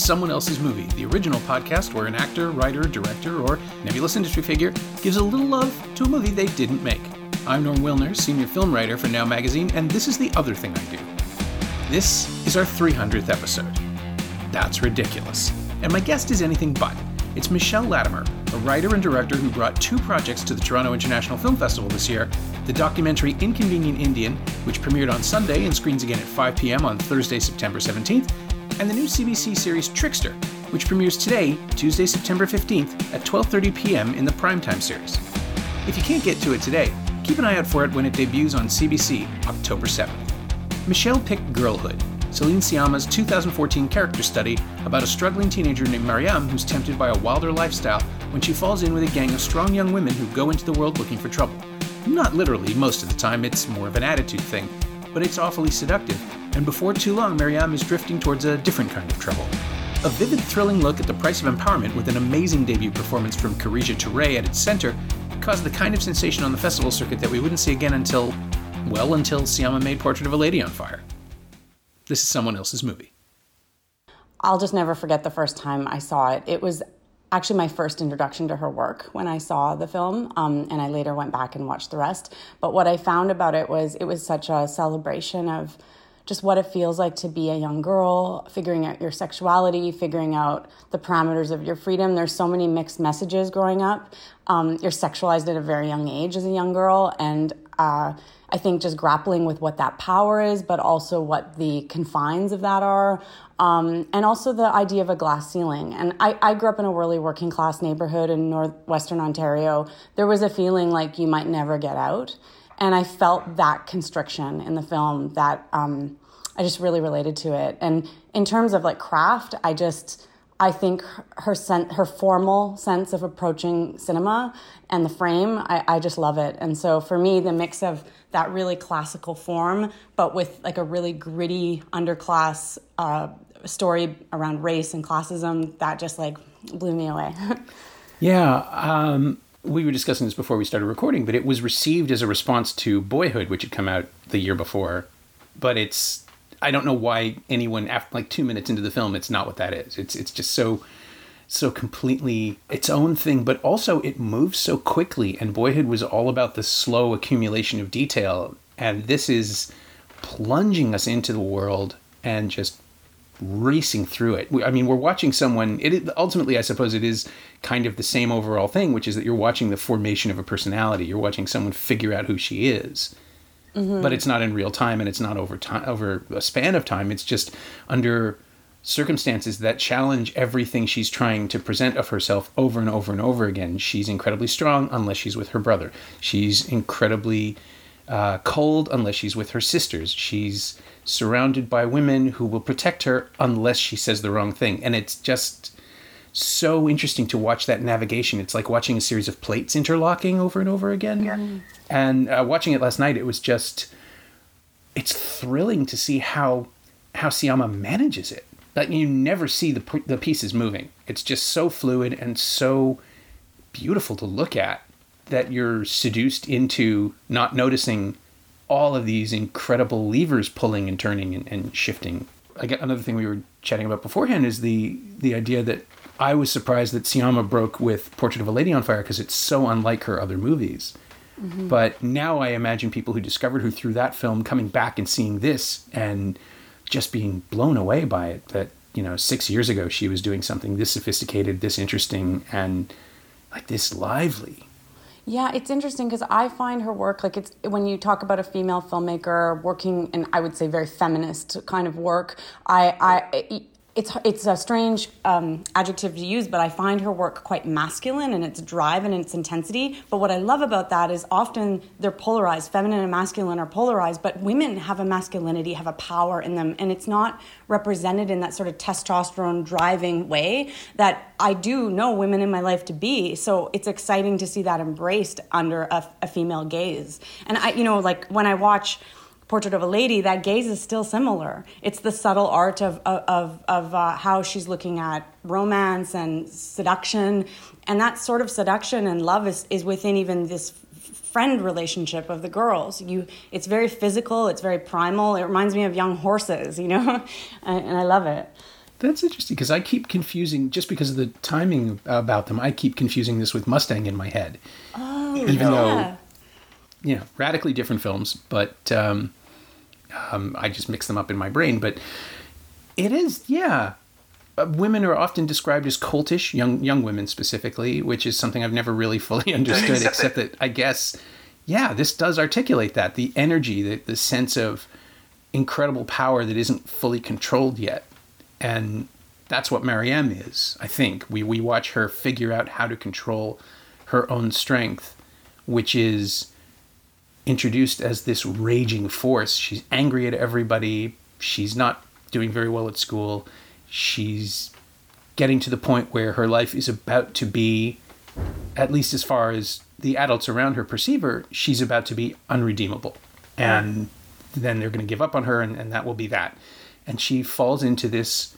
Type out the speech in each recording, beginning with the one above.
Someone Else's Movie, the original podcast where an actor, writer, director, or nebulous industry figure gives a little love to a movie they didn't make. I'm Norm Wilner, senior film writer for Now Magazine, and this is the other thing I do. This is our 300th episode. That's ridiculous. And my guest is anything but. It's Michelle Latimer, a writer and director who brought two projects to the Toronto International Film Festival this year the documentary Inconvenient Indian, which premiered on Sunday and screens again at 5 p.m. on Thursday, September 17th, and the new CBC series Trickster, which premieres today, Tuesday, September 15th at 12:30 p.m. in the Primetime series. If you can't get to it today, keep an eye out for it when it debuts on CBC October 7th. Michelle picked Girlhood, Celine Sciamma's 2014 character study about a struggling teenager named Mariam who's tempted by a wilder lifestyle when she falls in with a gang of strong young women who go into the world looking for trouble. Not literally, most of the time, it's more of an attitude thing, but it's awfully seductive, and before too long, Mariam is drifting towards a different kind of trouble. A vivid, thrilling look at the price of empowerment with an amazing debut performance from Karidja Touré at its center caused the kind of sensation on the festival circuit that we wouldn't see again until, well, until Sciamma made Portrait of a Lady on Fire. This is someone else's movie. I'll just never forget the first time I saw it. It was actually my first introduction to her work when I saw the film, um, and I later went back and watched the rest. But what I found about it was it was such a celebration of just what it feels like to be a young girl, figuring out your sexuality, figuring out the parameters of your freedom. There's so many mixed messages growing up. Um, you're sexualized at a very young age as a young girl, and uh, I think just grappling with what that power is, but also what the confines of that are. Um, and also the idea of a glass ceiling. And I, I grew up in a really working class neighborhood in northwestern Ontario. There was a feeling like you might never get out. And I felt that constriction in the film that um, I just really related to it. And in terms of like craft, I just, I think her sen- her formal sense of approaching cinema and the frame, I, I just love it. And so for me, the mix of that really classical form, but with like a really gritty underclass uh, story around race and classism, that just like blew me away. yeah. Um, we were discussing this before we started recording, but it was received as a response to Boyhood, which had come out the year before. But it's I don't know why anyone after like two minutes into the film, it's not what that is. It's it's just so so completely its own thing, but also it moves so quickly. And Boyhood was all about the slow accumulation of detail, and this is plunging us into the world and just racing through it. I mean, we're watching someone. It ultimately, I suppose, it is kind of the same overall thing, which is that you're watching the formation of a personality. You're watching someone figure out who she is mm-hmm. but it's not in real time and it's not over time over a span of time. It's just under circumstances that challenge everything she's trying to present of herself over and over and over again. She's incredibly strong unless she's with her brother. She's incredibly uh, cold unless she's with her sisters. She's surrounded by women who will protect her unless she says the wrong thing. And it's just so interesting to watch that navigation. It's like watching a series of plates interlocking over and over again. Yeah. And uh, watching it last night, it was just it's thrilling to see how how Sciamma manages it. Like you never see the the pieces moving. It's just so fluid and so beautiful to look at that you're seduced into not noticing all of these incredible levers pulling and turning and, and shifting. Again, another thing we were chatting about beforehand is the the idea that I was surprised that Sciamma broke with Portrait of a Lady on Fire because it's so unlike her other movies. Mm-hmm. But now I imagine people who discovered her through that film coming back and seeing this and just being blown away by it. That, you know, six years ago she was doing something this sophisticated, this interesting, and like this lively. Yeah, it's interesting because I find her work like it's when you talk about a female filmmaker working in I would say very feminist kind of work. I I it's it's a strange um, adjective to use, but I find her work quite masculine in its drive and its intensity. But what I love about that is often they're polarized. Feminine and masculine are polarized, but women have a masculinity, have a power in them, and it's not represented in that sort of testosterone driving way that I do know women in my life to be. So it's exciting to see that embraced under a, a female gaze. And I, you know, like when I watch Portrait of a Lady, that gaze is still similar. It's the subtle art of, of, of uh, how she's looking at romance and seduction. And that sort of seduction and love is, is within even this friend relationship of the girls. You, it's very physical, it's very primal. It reminds me of young horses, you know, and, and I love it. That's interesting because I keep confusing just because of the timing about them. I keep confusing this with Mustang in my head. Oh, Even yeah. though- you know, radically different films, but um, um, I just mix them up in my brain. But it is, yeah. Uh, women are often described as cultish, young young women specifically, which is something I've never really fully understood. Except except that I guess, yeah, this does articulate that the energy, the the sense of incredible power that isn't fully controlled yet, and that's what Mariam is. I think we we watch her figure out how to control her own strength, which is introduced as this raging force. She's angry at everybody. She's not doing very well at school. She's getting to the point where her life is about to be, at least as far as the adults around her perceive her, she's about to be unredeemable. And then they're going to give up on her, and, and that will be that. And she falls into this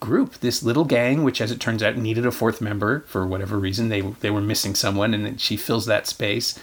group, this little gang, which, as it turns out, needed a fourth member for whatever reason. They they were missing someone, and she fills that space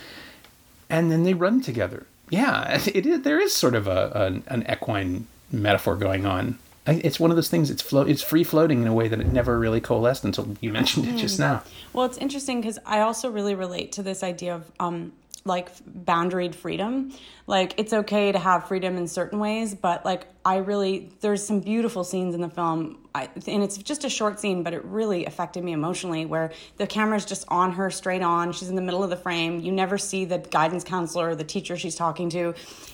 and then they run together. Yeah, it is, there is sort of a an, an equine metaphor going on. It's one of those things. It's float. It's free floating in a way that it never really coalesced until you mentioned it just now. Well, it's interesting because I also really relate to this idea of um, like boundaried freedom. Like it's okay to have freedom in certain ways, but like I really there's some beautiful scenes in the film. I, and it's just a short scene, but it really affected me emotionally. Where the camera's just on her, straight on. She's in the middle of the frame. You never see the guidance counselor or the teacher she's talking to,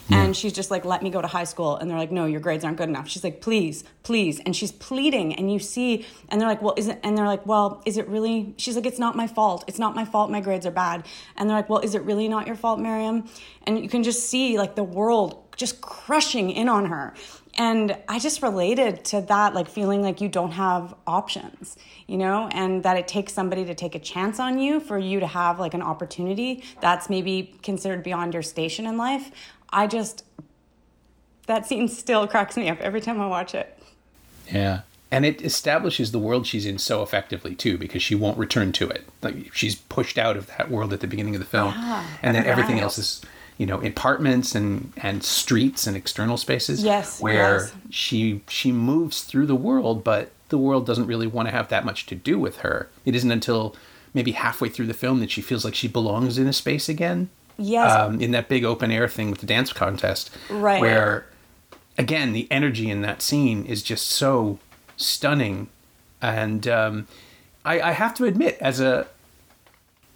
and she's just like, "Let me go to high school." And they're like, "No, your grades aren't good enough." She's like, "Please, please," and she's pleading. And you see, and they're like, "Well, is it?" And they're like, "Well, is it really?" She's like, "It's not my fault. It's not my fault. My grades are bad." And they're like, "Well, is it really not your fault, Miriam?" And you can just see like the world just crushing in on her. And I just related to that, like feeling like you don't have options, you know, and that it takes somebody to take a chance on you for you to have like an opportunity that's maybe considered beyond your station in life. I just, that scene still cracks me up every time I watch it. Yeah. And it establishes the world she's in so effectively too, because she won't return to it. Like she's pushed out of that world at the beginning of the film, and then everything else is, you know, apartments and and streets and external spaces. Yes, where yes. she she moves through the world, but the world doesn't really want to have that much to do with her. It isn't until maybe halfway through the film that she feels like she belongs in a space again. Yes. Um, in that big open air thing with the dance contest, Right. Where again, the energy in that scene is just so stunning, and um, I, I have to admit, as a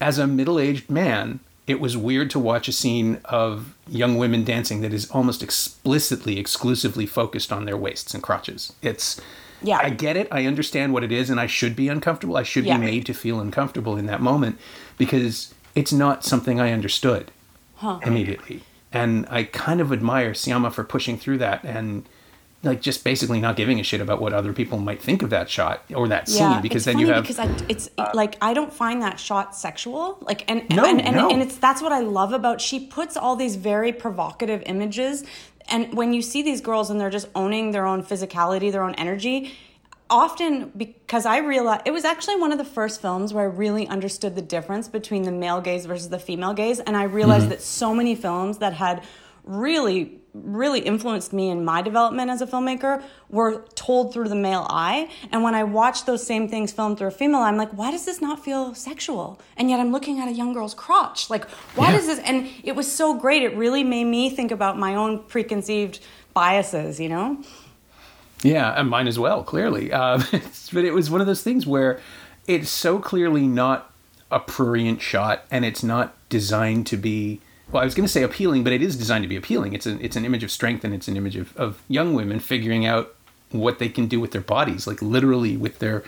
as a middle aged man, it was weird to watch a scene of young women dancing that is almost explicitly, exclusively focused on their waists and crotches. It's Yeah. I get it. I understand what it is, and I should be uncomfortable. I should Yeah. be made to feel uncomfortable in that moment because it's not something I understood immediately. And I kind of admire Sciamma for pushing through that and like just basically not giving a shit about what other people might think of that shot or that scene because then you have because I, it's like I don't find that shot sexual. Like and No, and, and, no. and it's that's what I love about she puts all these very provocative images and when you see these girls and they're just owning their own physicality, their own energy, often because I realized it was actually one of the first films where I really understood the difference between the male gaze versus the female gaze and I realized Mm-hmm. that so many films that had really really influenced me in my development as a filmmaker were told through the male eye and when i watch those same things filmed through a female i'm like why does this not feel sexual and yet i'm looking at a young girl's crotch like why Yeah. does this and it was so great it really made me think about my own preconceived biases you know Yeah, and mine as well, clearly. Um, but it was one of those things where it's so clearly not a prurient shot, and it's not designed to be. Well, I was going to say appealing, but it is designed to be appealing. It's an it's an image of strength, and it's an image of, of young women figuring out what they can do with their bodies, like literally with their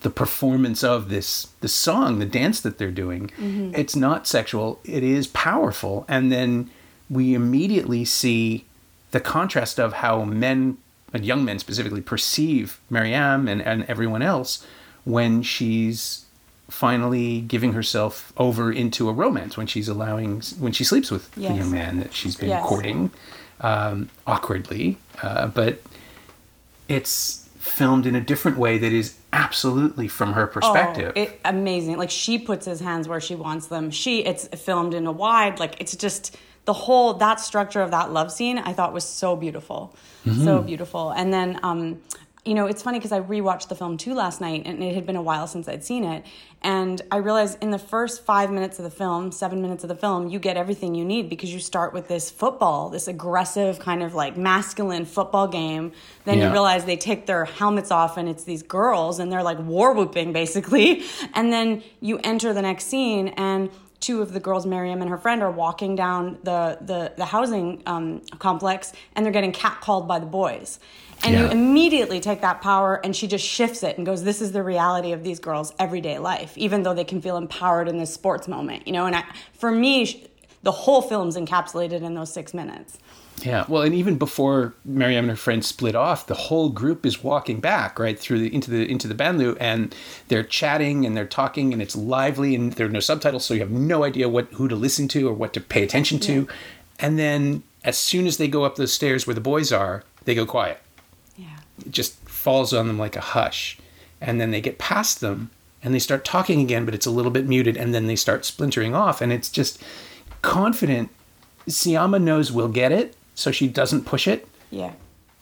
the performance of this the song, the dance that they're doing. Mm-hmm. It's not sexual. It is powerful, and then we immediately see the contrast of how men, and young men specifically, perceive Mariam and, and everyone else when she's finally giving herself over into a romance when she's allowing when she sleeps with the young man that she's been Yes. courting um, awkwardly uh, but it's filmed in a different way that is absolutely from her perspective Oh, it amazing. Like she puts his hands where she wants them. She it's filmed in a wide. Like it's just the whole that structure of that love scene. I thought was so beautiful, Mm-hmm. so beautiful. And then um, you know, it's funny because I rewatched the film too last night and it had been a while since I'd seen it. And I realized in the first five minutes of the film, seven minutes of the film, you get everything you need because you start with this football, this aggressive kind of like masculine football game. Then Yeah. you realize they take their helmets off and it's these girls and they're like war whooping basically. And then you enter the next scene and two of the girls, Miriam and her friend, are walking down the the, the housing um, complex and they're getting catcalled by the boys. And you immediately take that power and she just shifts it and goes, This is the reality of these girls' everyday life, even though they can feel empowered in this sports moment, you know? And I, for me, the whole film's encapsulated in those six minutes. Yeah, well, and even before Maryam and her friends split off, the whole group is walking back right through the into the into the banlieue, and they're chatting and they're talking, and it's lively, and there are no subtitles, so you have no idea what who to listen to or what to pay attention to. And then, as soon as they go up the stairs where the boys are, they go quiet. Yeah. It just falls on them like a hush, and then they get past them and they start talking again, but it's a little bit muted, and then they start splintering off, and it's just confident. Sciamma knows we'll get it, so she doesn't push it Yeah.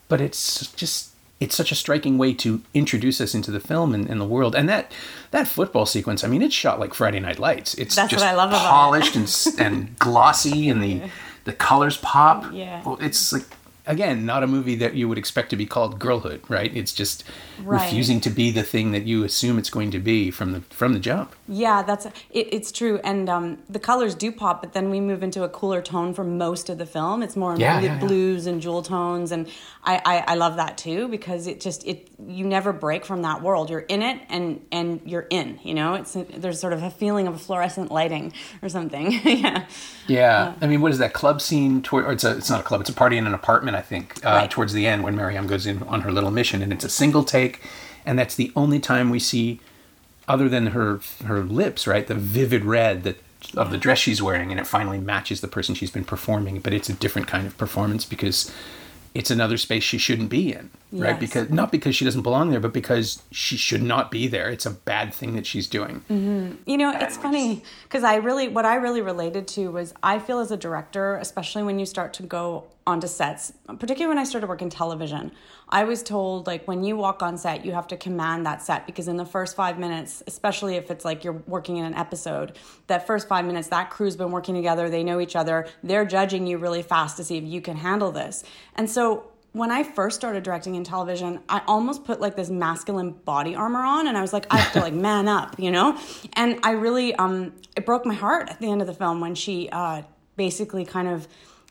but it's just it's such a striking way to introduce us into the film and, and the world and that that football sequence i mean it's shot like friday night lights it's That's just what I love about it. polished and and glossy and the the colors pop Yeah. well, it's like again not a movie that you would expect to be called girlhood right it's just Right. refusing to be the thing that you assume it's going to be from the from the jump Yeah, that's it, it's true, and um, the colors do pop, but then we move into a cooler tone for most of the film. It's more Yeah, yeah, yeah. blues and jewel tones, and I, I I love that too because it just it you never break from that world. You're in it, and and you're in. You know, it's there's sort of a feeling of fluorescent lighting or something. yeah, Yeah, I mean, what is that club scene? Toward, or it's a, it's not a club. It's a party in an apartment, I think. Uh, Right. Towards the end, when Mariam goes in on her little mission, and it's a single take, and that's the only time we see, other than her her lips, right, the vivid red that of the dress she's wearing, and it finally matches the person she's been performing. But it's a different kind of performance because it's another space she shouldn't be in, right? Yes. Because not because she doesn't belong there, but because she should not be there. It's a bad thing that she's doing. Mm-hmm. You know, it's funny because I really, what I really related to was I feel as a director, especially when you start to go onto sets, particularly when I started working television, I was told like when you walk on set, you have to command that set because in the first five minutes, especially if it's like you're working in an episode, that first five minutes, that crew's been working together, they know each other, they're judging you really fast to see if you can handle this. And so when I first started directing in television, I almost put like this masculine body armor on, and I was like, I have to like man up, you know. And I really, um, it broke my heart at the end of the film when she uh, basically kind of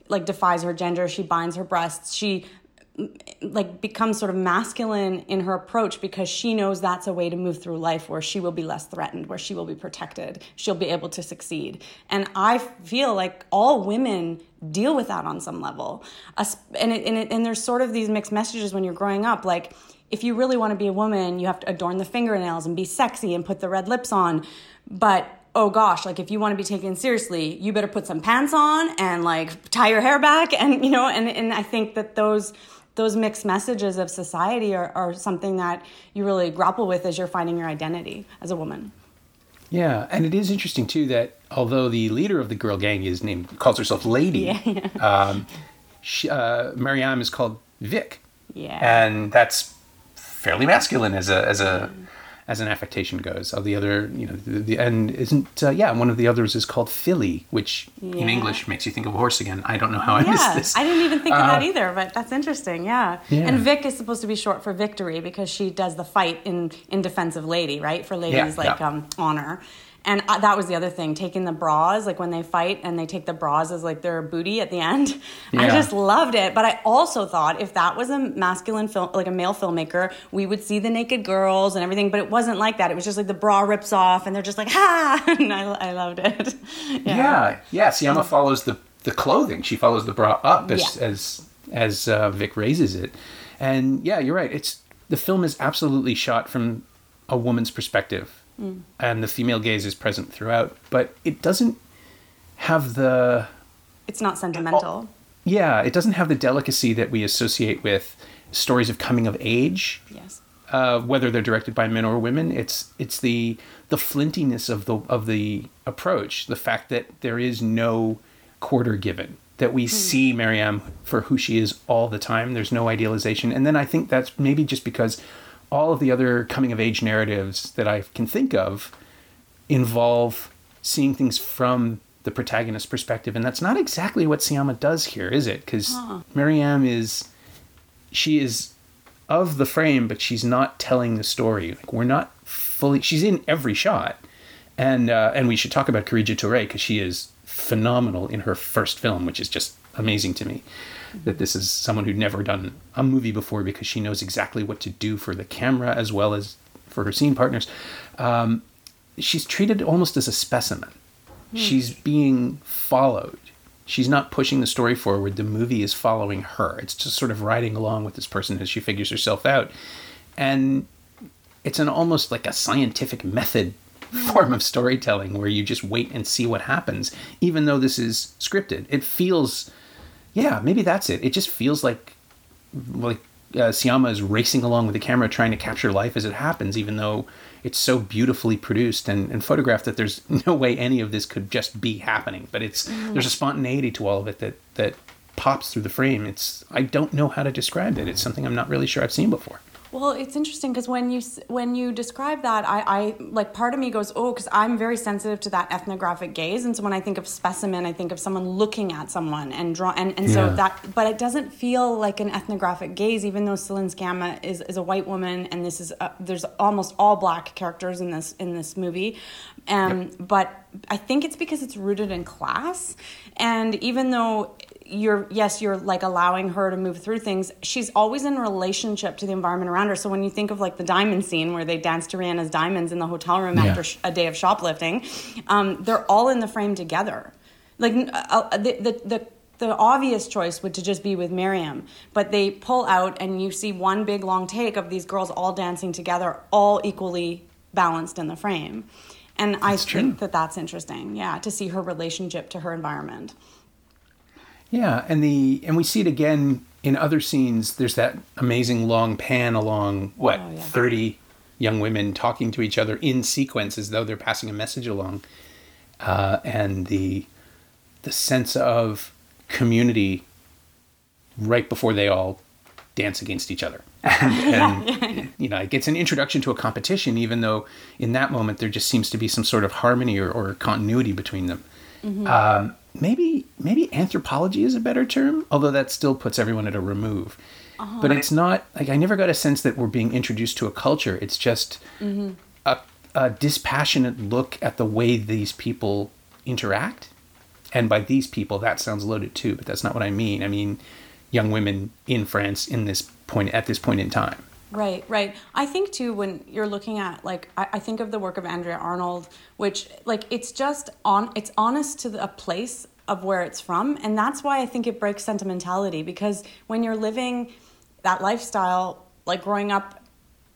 like defies her gender. She binds her breasts. She like becomes sort of masculine in her approach because she knows that's a way to move through life where she will be less threatened where she will be protected. She'll be able to succeed. And i feel like all women deal with that on some level. And, it, and, it, and there's sort of these mixed messages when you're growing up. Like if you really want to be a woman you have to adorn the fingernails and be sexy and put the red lips on. But oh gosh, like if you want to be taken seriously, you better put some pants on and like tie your hair back and you know, and, and I think that those those mixed messages of society are, are something that you really grapple with as you're finding your identity as a woman. Yeah, and it is interesting too that although the leader of the girl gang is named calls herself Lady, um, she, uh, Mariam is called Vic, Yeah. and that's fairly masculine as a as a as an affectation goes. Of the other, you know, the, the and isn't uh, yeah one of the others is called Philly, which in English makes you think of a horse again. I don't know how I missed this. I didn't even think of that either, but that's interesting. Yeah. Yeah. and Vic is supposed to be short for victory because she does the fight in in defense of lady, right? For ladies, like yeah. um, honor. And uh, that was the other thing, taking the bras, like when they fight and they take the bras as like their booty at the end. I just loved it. But I also thought if that was a masculine film, like a male filmmaker, we would see the naked girls and everything. But it wasn't like that. It was just like the bra rips off and they're just like, ha! And I, I loved it. Yeah, yeah. Sciamma follows the the clothing. She follows the bra up as Yeah. as as uh, Vic raises it, and yeah, you're right. It's the film is absolutely shot from a woman's perspective, and the female gaze is present throughout, but it doesn't have the It's not sentimental. yeah, it doesn't have the delicacy that we associate with stories of coming of age Yes. uh, whether they're directed by men or women. It's it's the the flintiness of the of the approach, the fact that there is no quarter given. that we see Mariam for who she is all the time. There's no idealization. And then I think that's maybe just because all of the other coming of age narratives that I can think of involve seeing things from the protagonist's perspective. And that's not exactly what Sciamma does here, is it? Because Huh. Mariam is, she is of the frame, but she's not telling the story. Like, we're not fully, she's in every shot. And, uh, and we should talk about Karidja Touré because she is phenomenal in her first film, which is just amazing to me. That this is someone who'd never done a movie before because she knows exactly what to do for the camera as well as for her scene partners. Um, she's treated almost as a specimen. She's being followed. She's not pushing the story forward. The movie is following her. It's just sort of riding along with this person as she figures herself out. And it's an almost like a scientific method form of storytelling where you just wait and see what happens, even though this is scripted. It feels, yeah, maybe that's it. It just feels like like uh, Sciamma is racing along with the camera trying to capture life as it happens, even though it's so beautifully produced and, and photographed that there's no way any of this could just be happening. But it's there's a spontaneity to all of it that that pops through the frame. It's I don't know how to describe it. It's something I'm not really sure I've seen before. Well, it's interesting because when you when you describe that, I, I like part of me goes, oh, because I'm very sensitive to that ethnographic gaze, and so when I think of specimen, I think of someone looking at someone and draw, and, and so that, but it doesn't feel like an ethnographic gaze, even though Celine Sciamma is, is a white woman, and this is uh there's almost all black characters in this in this movie, um, but I think it's because it's rooted in class, and even though you're yes you're like allowing her to move through things she's always in relationship to the environment around her so when you think of like the diamond scene where they dance to rihanna's diamonds in the hotel room Yeah. after sh- a day of shoplifting um, they're all in the frame together like uh, uh, the, the, the the obvious choice would to just be with Miriam, but they pull out and you see one big long take of these girls all dancing together, all equally balanced in the frame. And I That's true. think that that's interesting, yeah, to see her relationship to her environment. Yeah, and the and we see it again in other scenes. There's that amazing long pan along what Oh, yeah. thirty young women talking to each other in sequence as though they're passing a message along, uh, and the the sense of community right before they all dance against each other. And, and you know, it gets an introduction to a competition, even though in that moment there just seems to be some sort of harmony or, or continuity between them. Um, maybe maybe anthropology is a better term, although that still puts everyone at a remove. Uh-huh. But it's not like I never got a sense that we're being introduced to a culture. It's just mm-hmm. a, a dispassionate look at the way these people interact. And by these people, that sounds loaded too, but that's not what I mean. I mean young women in France in this point at this point in time. Right, right. I think too when you're looking at like I, I think of the work of Andrea Arnold, which like it's just on it's honest to the, a place of where it's from, and that's why I think it breaks sentimentality because when you're living that lifestyle, like growing up,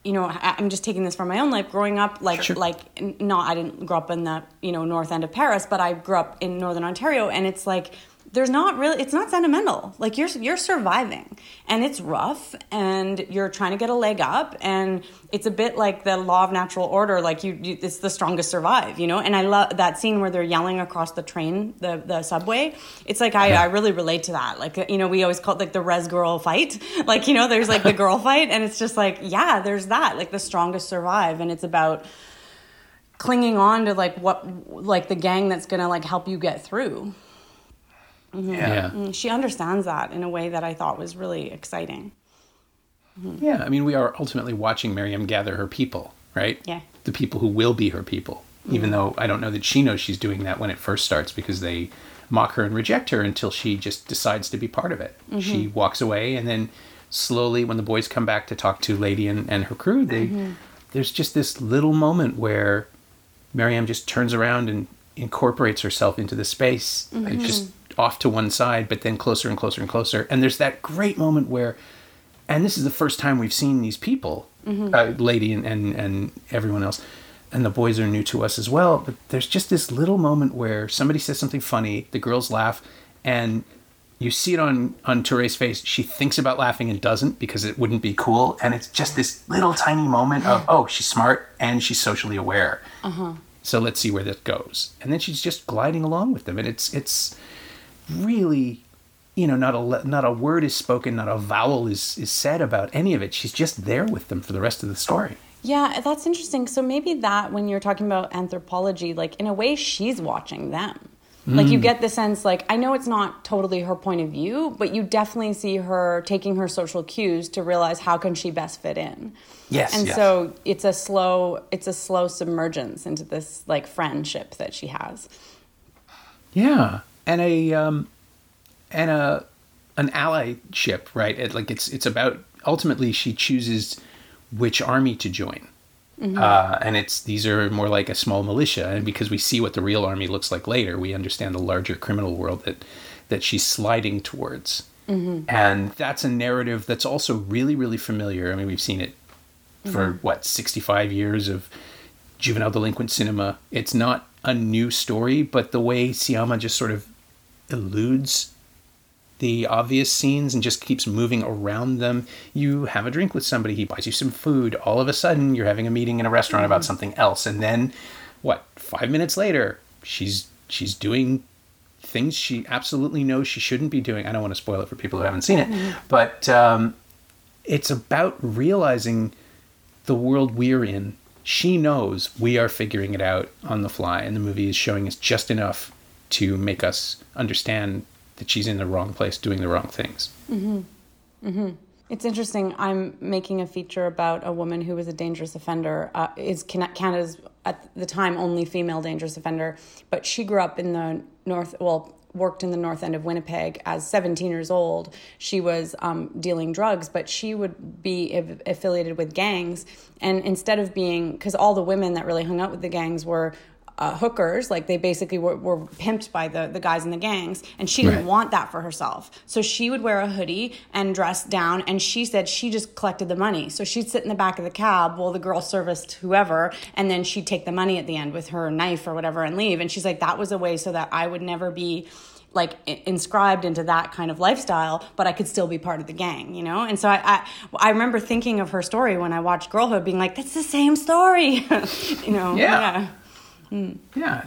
you know, I'm just taking this from my own life. Growing up, like Sure. like not I didn't grow up in the you know north end of Paris, but I grew up in northern Ontario, and it's like there's not really it's not sentimental. Like you're you're surviving. And it's rough and you're trying to get a leg up and it's a bit like the law of natural order like you, you it's the strongest survive you know? And i love that scene where they're yelling across the train the the subway. It's like i i really relate to that. Like you know we always call it like the res girl fight. Like you know there's like the girl fight and it's just like yeah there's that like the strongest survive. And it's about clinging on to like what like the gang that's gonna like help you get through Mm-hmm. Yeah. Mm, she understands that in a way that I thought was really exciting. Mm-hmm. Yeah, I mean, we are ultimately watching Miriam gather her people, right? Yeah. The people who will be her people, even mm-hmm. though I don't know that she knows she's doing that when it first starts because they mock her and reject her until she just decides to be part of it. She walks away, and then slowly, when the boys come back to talk to Lady and, and her crew, they there's just this little moment where Miriam just turns around and incorporates herself into the space, like just off to one side, but then closer and closer and closer. And there's that great moment where, and this is the first time we've seen these people, uh, Lady and, and, and everyone else, and the boys are new to us as well. But there's just this little moment where somebody says something funny, the girls laugh, and you see it on on Touré's face. She thinks about laughing and doesn't because it wouldn't be cool. And it's just this little tiny moment of oh, she's smart and she's socially aware. So let's see where this goes. And then she's just gliding along with them, and it's it's really you know, not a not a word is spoken, not a vowel is is said about any of it. She's just there with them for the rest of the story. Yeah, that's interesting. So maybe that when you're talking about anthropology, like in a way, she's watching them. Like you mm. get the sense, like I know it's not totally her point of view, but you definitely see her taking her social cues to realize how can she best fit in. Yes, and yes. so it's a slow, it's a slow submergence into this like friendship that she has. Yeah, and a um, and a an allyship, right? It, like it's it's about ultimately she chooses which army to join. Uh, and it's these are more like a small militia, and because we see what the real army looks like later, we understand the larger criminal world that that she's sliding towards. And that's a narrative that's also really, really familiar. I mean, we've seen it for what sixty five years of juvenile delinquent cinema. It's not a new story, but the way Sciamma just sort of eludes the obvious scenes and just keeps moving around them. You have a drink with somebody, he buys you some food. All of a sudden, you're having a meeting in a restaurant about something else, and then, what? Five minutes later, she's she's doing things she absolutely knows she shouldn't be doing. I don't want to spoil it for people who haven't seen it, but um, it's about realizing the world we're in. She knows we are figuring it out on the fly, and the movie is showing us just enough to make us understand that she's in the wrong place doing the wrong things. It's interesting. I'm making a feature about a woman who was a dangerous offender. Uh, is Canada's at the time only female dangerous offender, but she grew up in the north. Well, worked in the north end of Winnipeg as 17 years old. She was um, dealing drugs, but she would be aff- affiliated with gangs. And instead of being, because all the women that really hung out with the gangs were uh, hookers, like they basically were, were pimped by the, the guys in the gangs, and she didn't Right. want that for herself. So she would wear a hoodie and dress down, and she said she just collected the money. So she'd sit in the back of the cab while the girl serviced whoever, and then she'd take the money at the end with her knife or whatever and leave. And she's like, that was a way so that I would never be like inscribed into that kind of lifestyle, but I could still be part of the gang, you know? And so I, I, I remember thinking of her story when I watched Girlhood, being like, that's the same story, you know? Yeah. Yeah,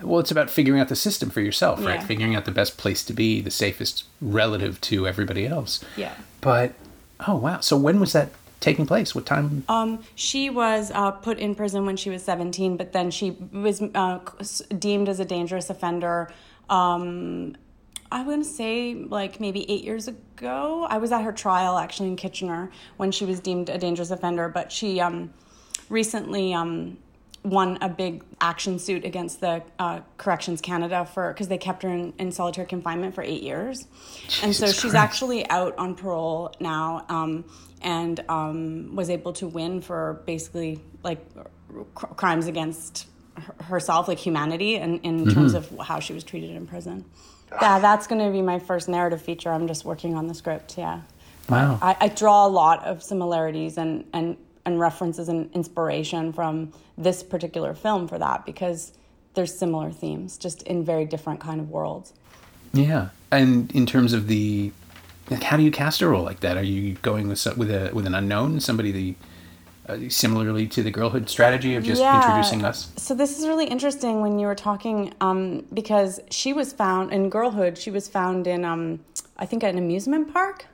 well, it's about figuring out the system for yourself, right? Figuring out the best place to be, the safest relative to everybody else. Yeah. But, oh, wow. So when was that taking place? What time? Um, she was uh, put in prison when she was 17, but then she was uh, deemed as a dangerous offender. Um, I want to say like maybe eight years ago. I was at her trial actually in Kitchener when she was deemed a dangerous offender, but she um, recently um, won a big action suit against the uh, Corrections Canada for because they kept her in, in solitary confinement for eight years, and so Jesus she's Christ. actually out on parole now, um, and um, was able to win for basically like cr- crimes against her- herself, like humanity, and in terms of how she was treated in prison. Yeah, that's going to be my first narrative feature. I'm just working on the script. Yeah. Wow. I, I draw a lot of similarities and, and, and references and inspiration from this particular film for that because there's similar themes, just in very different kind of worlds. Yeah, and in terms of the, like, how do you cast a role like that? Are you going with with a with an unknown, somebody the uh, similarly to the girlhood strategy of just Yeah. introducing us? So this is really interesting when you were talking um, because she was found in girlhood. She was found in um, I think an amusement park.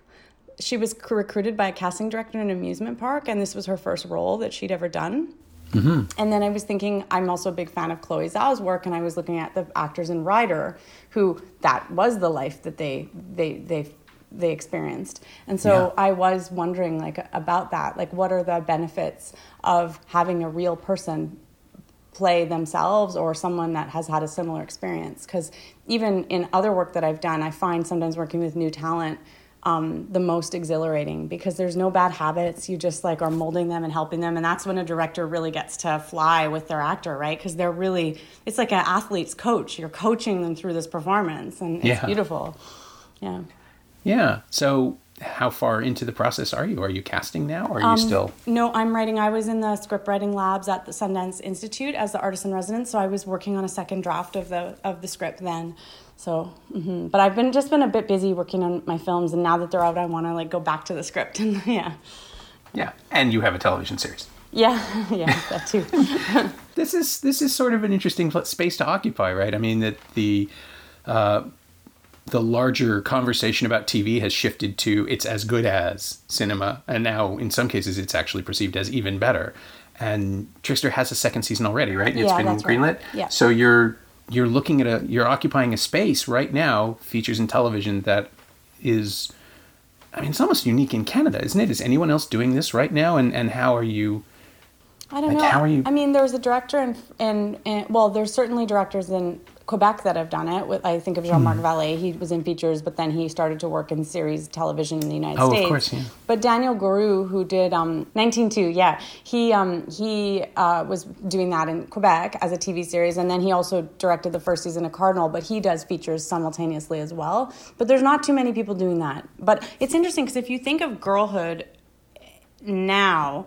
She was recruited by a casting director in an amusement park, and this was her first role that she'd ever done. Mm-hmm. And then I was thinking, I'm also a big fan of Chloe Zhao's work, and I was looking at the actors in Rider, who that was the life that they they they they experienced. And so Yeah. I was wondering like about that, like what are the benefits of having a real person play themselves or someone that has had a similar experience because even in other work that i've done i find sometimes working with new talent um, the most exhilarating because there's no bad habits you just like are molding them and helping them and that's when a director really gets to fly with their actor right because they're really it's like an athlete's coach you're coaching them through this performance and it's Yeah. beautiful yeah Yeah. So how far into the process are you? Are you casting now? Or are you Um, still? No, I'm writing. I was in the script writing labs at the Sundance Institute as the artist in residence, so I was working on a second draft of the of the script then. So, hmm but I've been just been a bit busy working on my films, and now that they're out, I want to like go back to the script and yeah, Yeah. And you have a television series. yeah, yeah, that too. this is this is sort of an interesting space to occupy, right? I mean that the uh, the larger conversation about TV has shifted to it's as good as cinema, and now in some cases it's actually perceived as even better. And Trickster has a second season already, right? It's Yeah, been that's right. greenlit. Yeah. So you're you're looking at a you're occupying a space right now, features in television that is I mean, it's almost unique in Canada, isn't it? Is anyone else doing this right now? And and how are you? I don't Like, know. how are you- I mean, there's a director and in well, there's certainly directors in Quebec that have done it. With I think of Jean-Marc Hmm. Vallée. He was in features, but then he started to work in series television in the United States. Oh, of course, yeah. But Daniel Grou, who did um, 192, yeah, he um, he uh, was doing that in Quebec as a TV series, and then he also directed the first season of Cardinal. But he does features simultaneously as well. But there's not too many people doing that. But it's interesting because if you think of girlhood now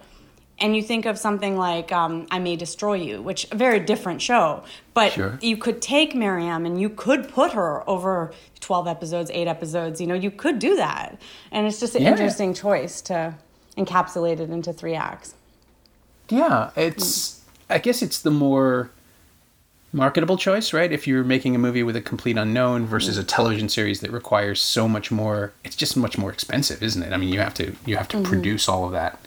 and you think of something like um, I May Destroy You, which a very different show, but Sure. you could take Miriam and you could put her over 12 episodes, 8 episodes, you know, you could do that. And it's just an Yeah. interesting choice to encapsulate it into three acts. Yeah, it's. I guess it's the more marketable choice, right? If you're making a movie with a complete unknown versus a television series that requires so much more, it's just much more expensive, isn't it? I mean, you have to you have to produce all of that.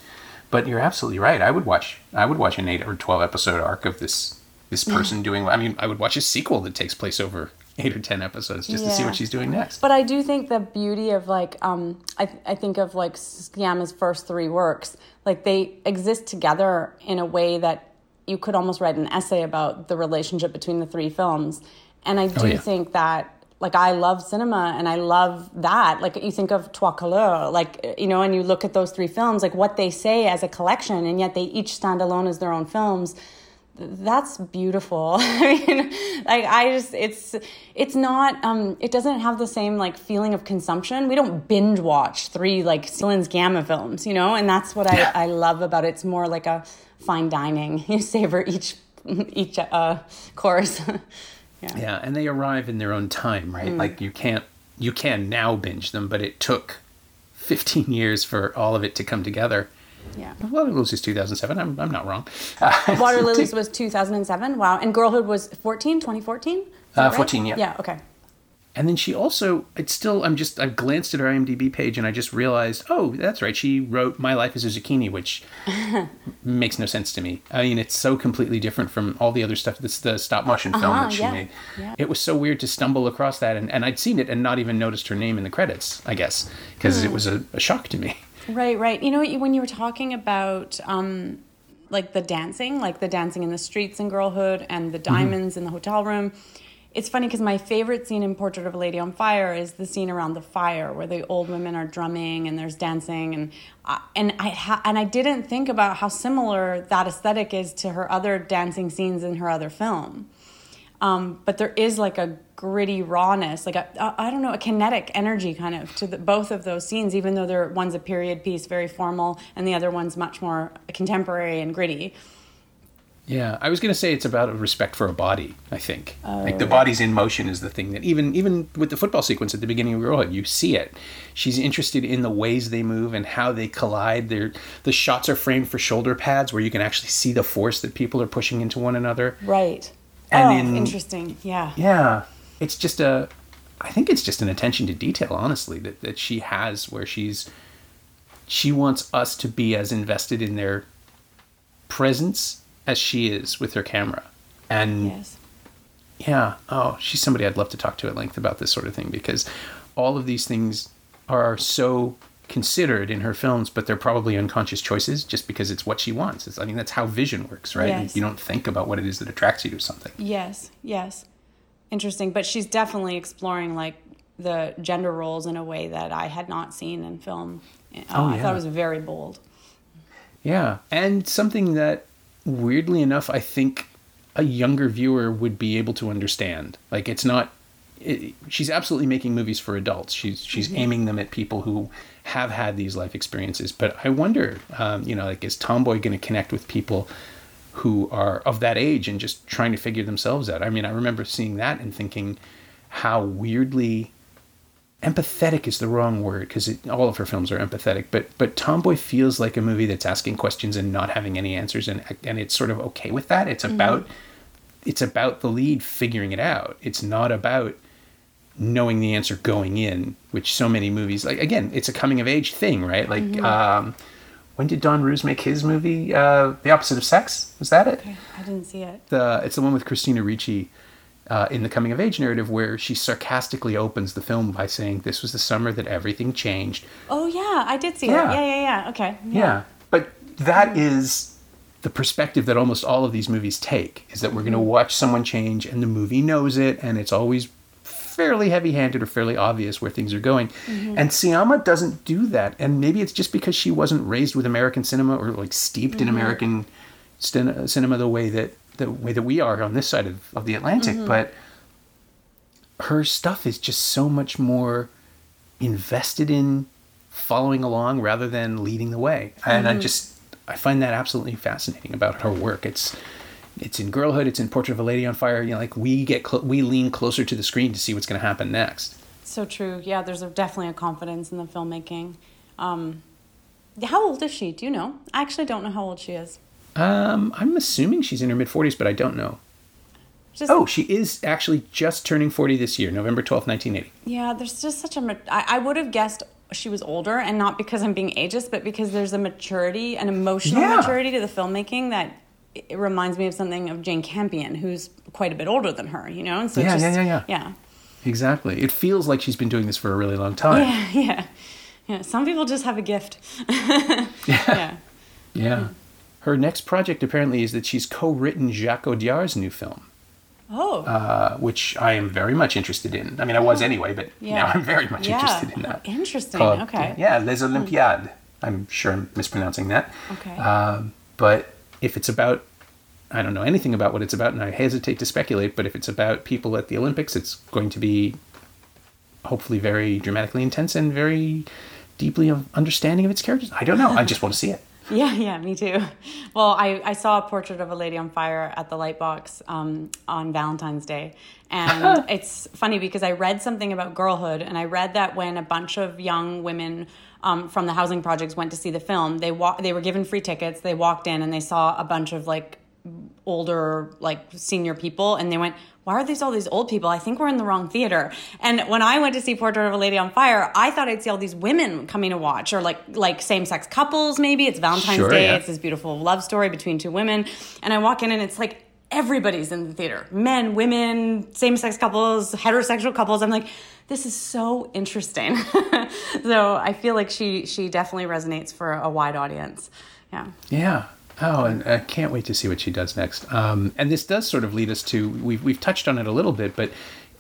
But you're absolutely right. I would watch I would watch an eight or twelve episode arc of this this person doing. I mean, I would watch a sequel that takes place over eight or ten episodes just to see what she's doing next. But I do think the beauty of like um, I, I think of like Sciamma's first three works, like they exist together in a way that you could almost write an essay about the relationship between the three films. And I do Oh, yeah. think that like I love cinema and I love that. Like you think of Trois Couleurs, like you know, and you look at those three films, like what they say as a collection, and yet they each stand alone as their own films. That's beautiful. I mean like i just it's it's not um it doesn't have the same like feeling of consumption. We don't binge watch three like Celine Sciamma films you know? And that's what Yeah. i i love about it. It's more like a fine dining you savor each each uh course yeah Yeah, and they arrive in their own time, right? Like you can't you can now binge them, but it took 15 years for all of it to come together. yeah Water Lilies is 2007. I'm, I'm not wrong. water lilies was 2007 wow and girlhood was 14 2014 Uh, right? 14, yeah. yeah okay And then she also, it's still, I'm just, I've glanced at her IMDb page and I just realized, oh, that's right. She wrote My Life as a Zucchini, which makes no sense to me. I mean, it's so completely different from all the other stuff. That's the stop motion film Uh-huh, that she yeah, made. yeah. It was so weird to stumble across that. And, and I'd seen it and not even noticed her name in the credits, I guess, because Hmm. it was a, a shock to me. Right, right. You know, when you were talking about um, like the dancing, like the dancing in the streets in Girlhood and the diamonds in the hotel room, it's funny because my favorite scene in Portrait of a Lady on Fire is the scene around the fire where the old women are drumming and there's dancing and I and I ha- and I didn't think about how similar that aesthetic is to her other dancing scenes in her other film. Um, but there is like a gritty rawness, like a I I don't know, a kinetic energy kind of to the, both of those scenes, even though they're one's a period piece, very formal, and the other one's much more contemporary and gritty. Yeah, I was going to say it's about a respect for a body. I think oh. like Oh. the body's in motion is the thing that even even with the football sequence at the beginning of Girlhood, you see it. She's interested in the ways they move and how they collide. They're, the shots are framed for shoulder pads where you can actually see the force that people are pushing into one another. Right. And oh, in- interesting. Yeah. Yeah, it's just a. I think it's just an attention to detail, honestly, that that she has where she's. She wants us to be as invested in their presence as she is with her camera, and Yes. yeah, oh, she's somebody I'd love to talk to at length about this sort of thing because all of these things are so considered in her films, but they're probably unconscious choices just because it's what she wants. It's, I mean, that's how vision works, right? Yes. You don't think about what it is that attracts you to something. Yes. Yes. Interesting. But she's definitely exploring like the gender roles in a way that I had not seen in film. Uh, Oh, I yeah. thought it was very bold. Yeah, and something that weirdly enough, I think a younger viewer would be able to understand. Like it's not. It, she's absolutely making movies for adults. She's she's aiming them at people who have had these life experiences. But I wonder, um, you know, like is Tomboy going to connect with people who are of that age and just trying to figure themselves out? I mean, I remember seeing that and thinking how weirdly empathetic is the wrong word because all of her films are empathetic but but tomboy feels like a movie that's asking questions and not having any answers and and it's sort of okay with that it's about it's about the lead figuring it out it's not about knowing the answer going in, which so many movies like again, it's a coming of age thing, right? Like Mm-hmm. um, when did Don Roos make his movie? Uh, the Opposite of Sex was that it? Okay, I didn't see it. The it's the one with Christina Ricci. Uh, in the coming of age narrative, where she sarcastically opens the film by saying, "This was the summer that everything changed," Oh yeah, I did see Yeah. it. Yeah, yeah, yeah. Okay. Yeah. But that is the perspective that almost all of these movies take is that we're going to mm-hmm. watch someone change and the movie knows it and it's always fairly heavy-handed or fairly obvious where things are going. Mm-hmm. And Sciamma doesn't do that. And maybe it's just because she wasn't raised with American cinema or like steeped in mm-hmm. American cin- cinema the way that the way that we are on this side of, of the Atlantic, but her stuff is just so much more invested in following along rather than leading the way. And I just I find that absolutely fascinating about her work. It's it's in Girlhood, it's in Portrait of a Lady on Fire. You know, like we get cl- we lean closer to the screen to see what's going to happen next. So true. Yeah, there's a, definitely a confidence in the filmmaking. Um, how old is she? Do you know? I actually don't know how old she is. Um, I'm assuming she's in her mid 40s, but I don't know. Just, Oh, she is actually just turning 40 this year, November 12th, 1980. Yeah, there's just such a. I, I would have guessed she was older, and not because I'm being ageist, but because there's a maturity, an emotional Yeah. maturity to the filmmaking that it reminds me of something of Jane Campion, who's quite a bit older than her. You know, and so Yeah, yeah, just, yeah, yeah. yeah, Exactly. It feels like she's been doing this for a really long time. yeah, yeah, yeah. Some people just have a gift. yeah. Yeah. Her next project apparently is that she's co-written Jacques Audiard's new film, Oh. uh, which I am very much interested in. I mean, I was anyway, but Yeah. now I'm very much Yeah. interested in that. Interesting. Called- okay. Yeah, Les Olympiades. I'm sure I'm mispronouncing that. Okay. Um, but if it's about, I don't know anything about what it's about, and I hesitate to speculate. But if it's about people at the Olympics, it's going to be hopefully very dramatically intense and very deeply understanding of its characters. I don't know. I just want to see it. Yeah, yeah, me too. Well, I, I saw a portrait of a lady on fire at the Lightbox um, on Valentine's Day. And it's funny because I read something about girlhood, and I read that when a bunch of young women um, from the housing projects went to see the film, they wa- they were given free tickets. They walked in and they saw a bunch of like older like senior people and they went why are these all these old people? I think we're in the wrong theater. And when i went to see portrait of a lady on fire i thought i'd see all these women coming to watch or like like same-sex couples maybe. It's valentine's Sure, day. yeah. it's this beautiful love story between two women. And i walk in and it's like everybody's in the theater. Men women same-sex couples heterosexual couples. I'm like this is so interesting. So i feel like she she definitely resonates for a wide audience. Yeah. Yeah. Oh, and I can't wait to see what she does next. Um, and this does sort of lead us to we've we've touched on it a little bit, but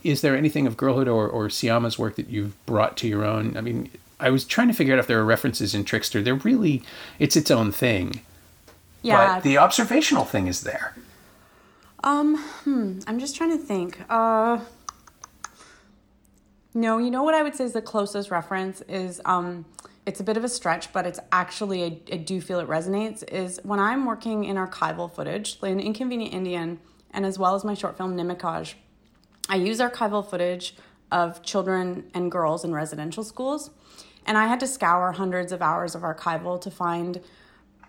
is there anything of girlhood or or Sciamma's work that you've brought to your own? I mean, I was trying to figure out if there are references in Trickster. They're really it's its own thing. yeah But the observational thing is there. Um, hmm, I'm just trying to think. Uh, no, you know what I would say is the closest reference is um, it's a bit of a stretch, but it's actually I, I do feel it resonates. Is when I'm working in archival footage, like in Inconvenient Indian, and as well as my short film Nimmikaage, I use archival footage of children and girls in residential schools, and I had to scour hundreds of hours of archival to find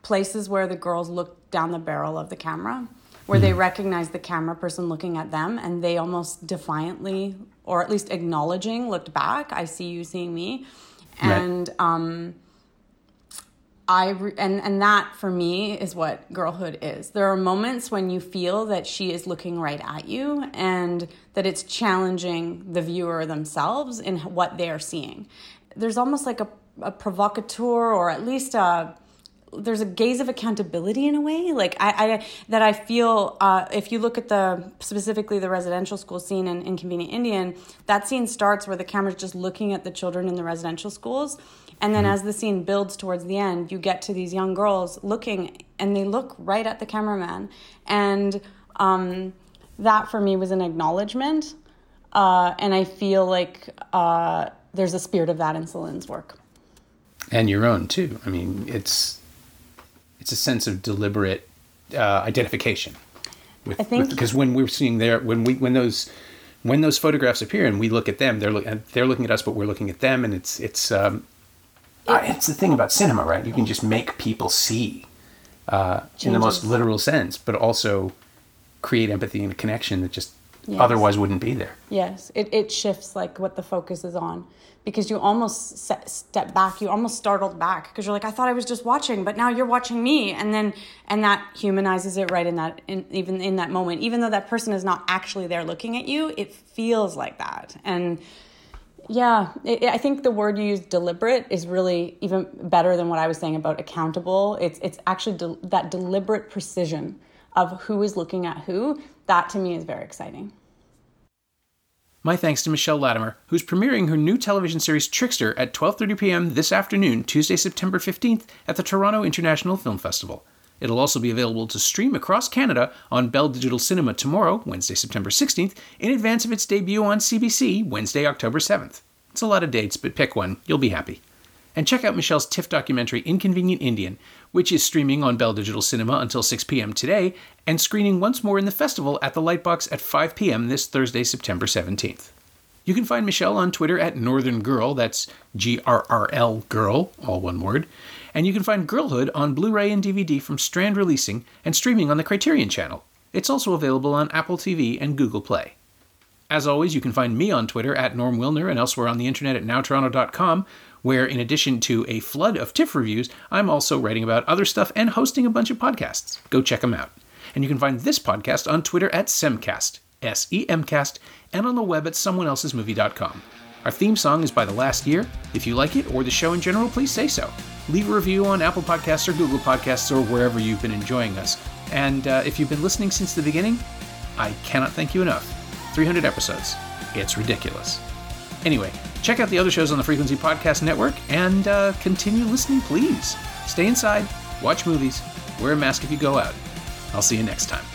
places where the girls looked down the barrel of the camera, where they hmm. recognized the camera person looking at them, and they almost defiantly, or at least acknowledging, looked back. I see you seeing me, Right. and um, I re- and and that for me is what girlhood is. There are moments when you feel that she is looking right at you and that it's challenging the viewer themselves in what they are seeing. There's almost like a, a provocateur or at least a there's a gaze of accountability in a way. Like i, I that i feel uh, if you look at the specifically the residential school scene in inconvenient indian that scene starts where the camera's just looking at the children in the residential schools. And then as the scene builds towards the end you get to these young girls looking and they look right at the cameraman. And um, that for me was an acknowledgement uh, and i feel like uh, there's a spirit of that in celine's work. And your own too. I mean, it's it's a sense of deliberate uh, identification with, I think- because when we're seeing there when we when those when those photographs appear and we look at them, they're look, they're looking at us, but we're looking at them, and it's it's um, uh, it's the thing about cinema, right? You can just make people see uh, in the most literal sense, but also create empathy and a connection that just Yes. otherwise wouldn't be there. Yes, it, it shifts like what the focus is on. Because you almost set, step back, you almost startled back. Because you're like, I thought I was just watching, but now you're watching me, and then and that humanizes it right in that in, even in that moment, even though that person is not actually there looking at you, it feels like that, and yeah, it, I think the word you use, deliberate, is really even better than what I was saying about accountable. It's it's actually de- that deliberate precision of who is looking at who. That to me is very exciting. My thanks to Michelle Latimer, who's premiering her new television series Trickster at 12:30 p.m. this afternoon, Tuesday, September 15th, at the Toronto International Film Festival. It'll also be available to stream across Canada on Bell Digital Cinema tomorrow, Wednesday, September 16th, in advance of its debut on CBC, Wednesday, October 7th. It's a lot of dates, but pick one, you'll be happy. And check out Michelle's TIFF documentary Inconvenient Indian, which is streaming on Bell Digital Cinema until 6 p.m. today and screening once more in the festival at the Lightbox at 5 p.m. this Thursday, September 17th. You can find Michelle on Twitter at Northern Girl, that's G R R L Girl, all one word. And you can find Girlhood on Blu ray and DVD from Strand Releasing and streaming on the Criterion channel. It's also available on Apple TV and Google Play. As always, you can find me on Twitter at Norm Wilner and elsewhere on the internet at nowtoronto.com, where in addition to a flood of TIFF reviews, I'm also writing about other stuff and hosting a bunch of podcasts. Go check them out. And you can find this podcast on Twitter at Semcast, S E M Cast, and on the web at someoneelsesmovie.com. Our theme song is by The Last Year. If you like it or the show in general, please say so. Leave a review on Apple Podcasts or Google Podcasts or wherever you've been enjoying us. And uh, if you've been listening since the beginning, I cannot thank you enough. 300 episodes. It's ridiculous. Anyway, check out the other shows on the Frequency Podcast Network and uh, continue listening, please. Stay inside, watch movies, wear a mask if you go out. I'll see you next time.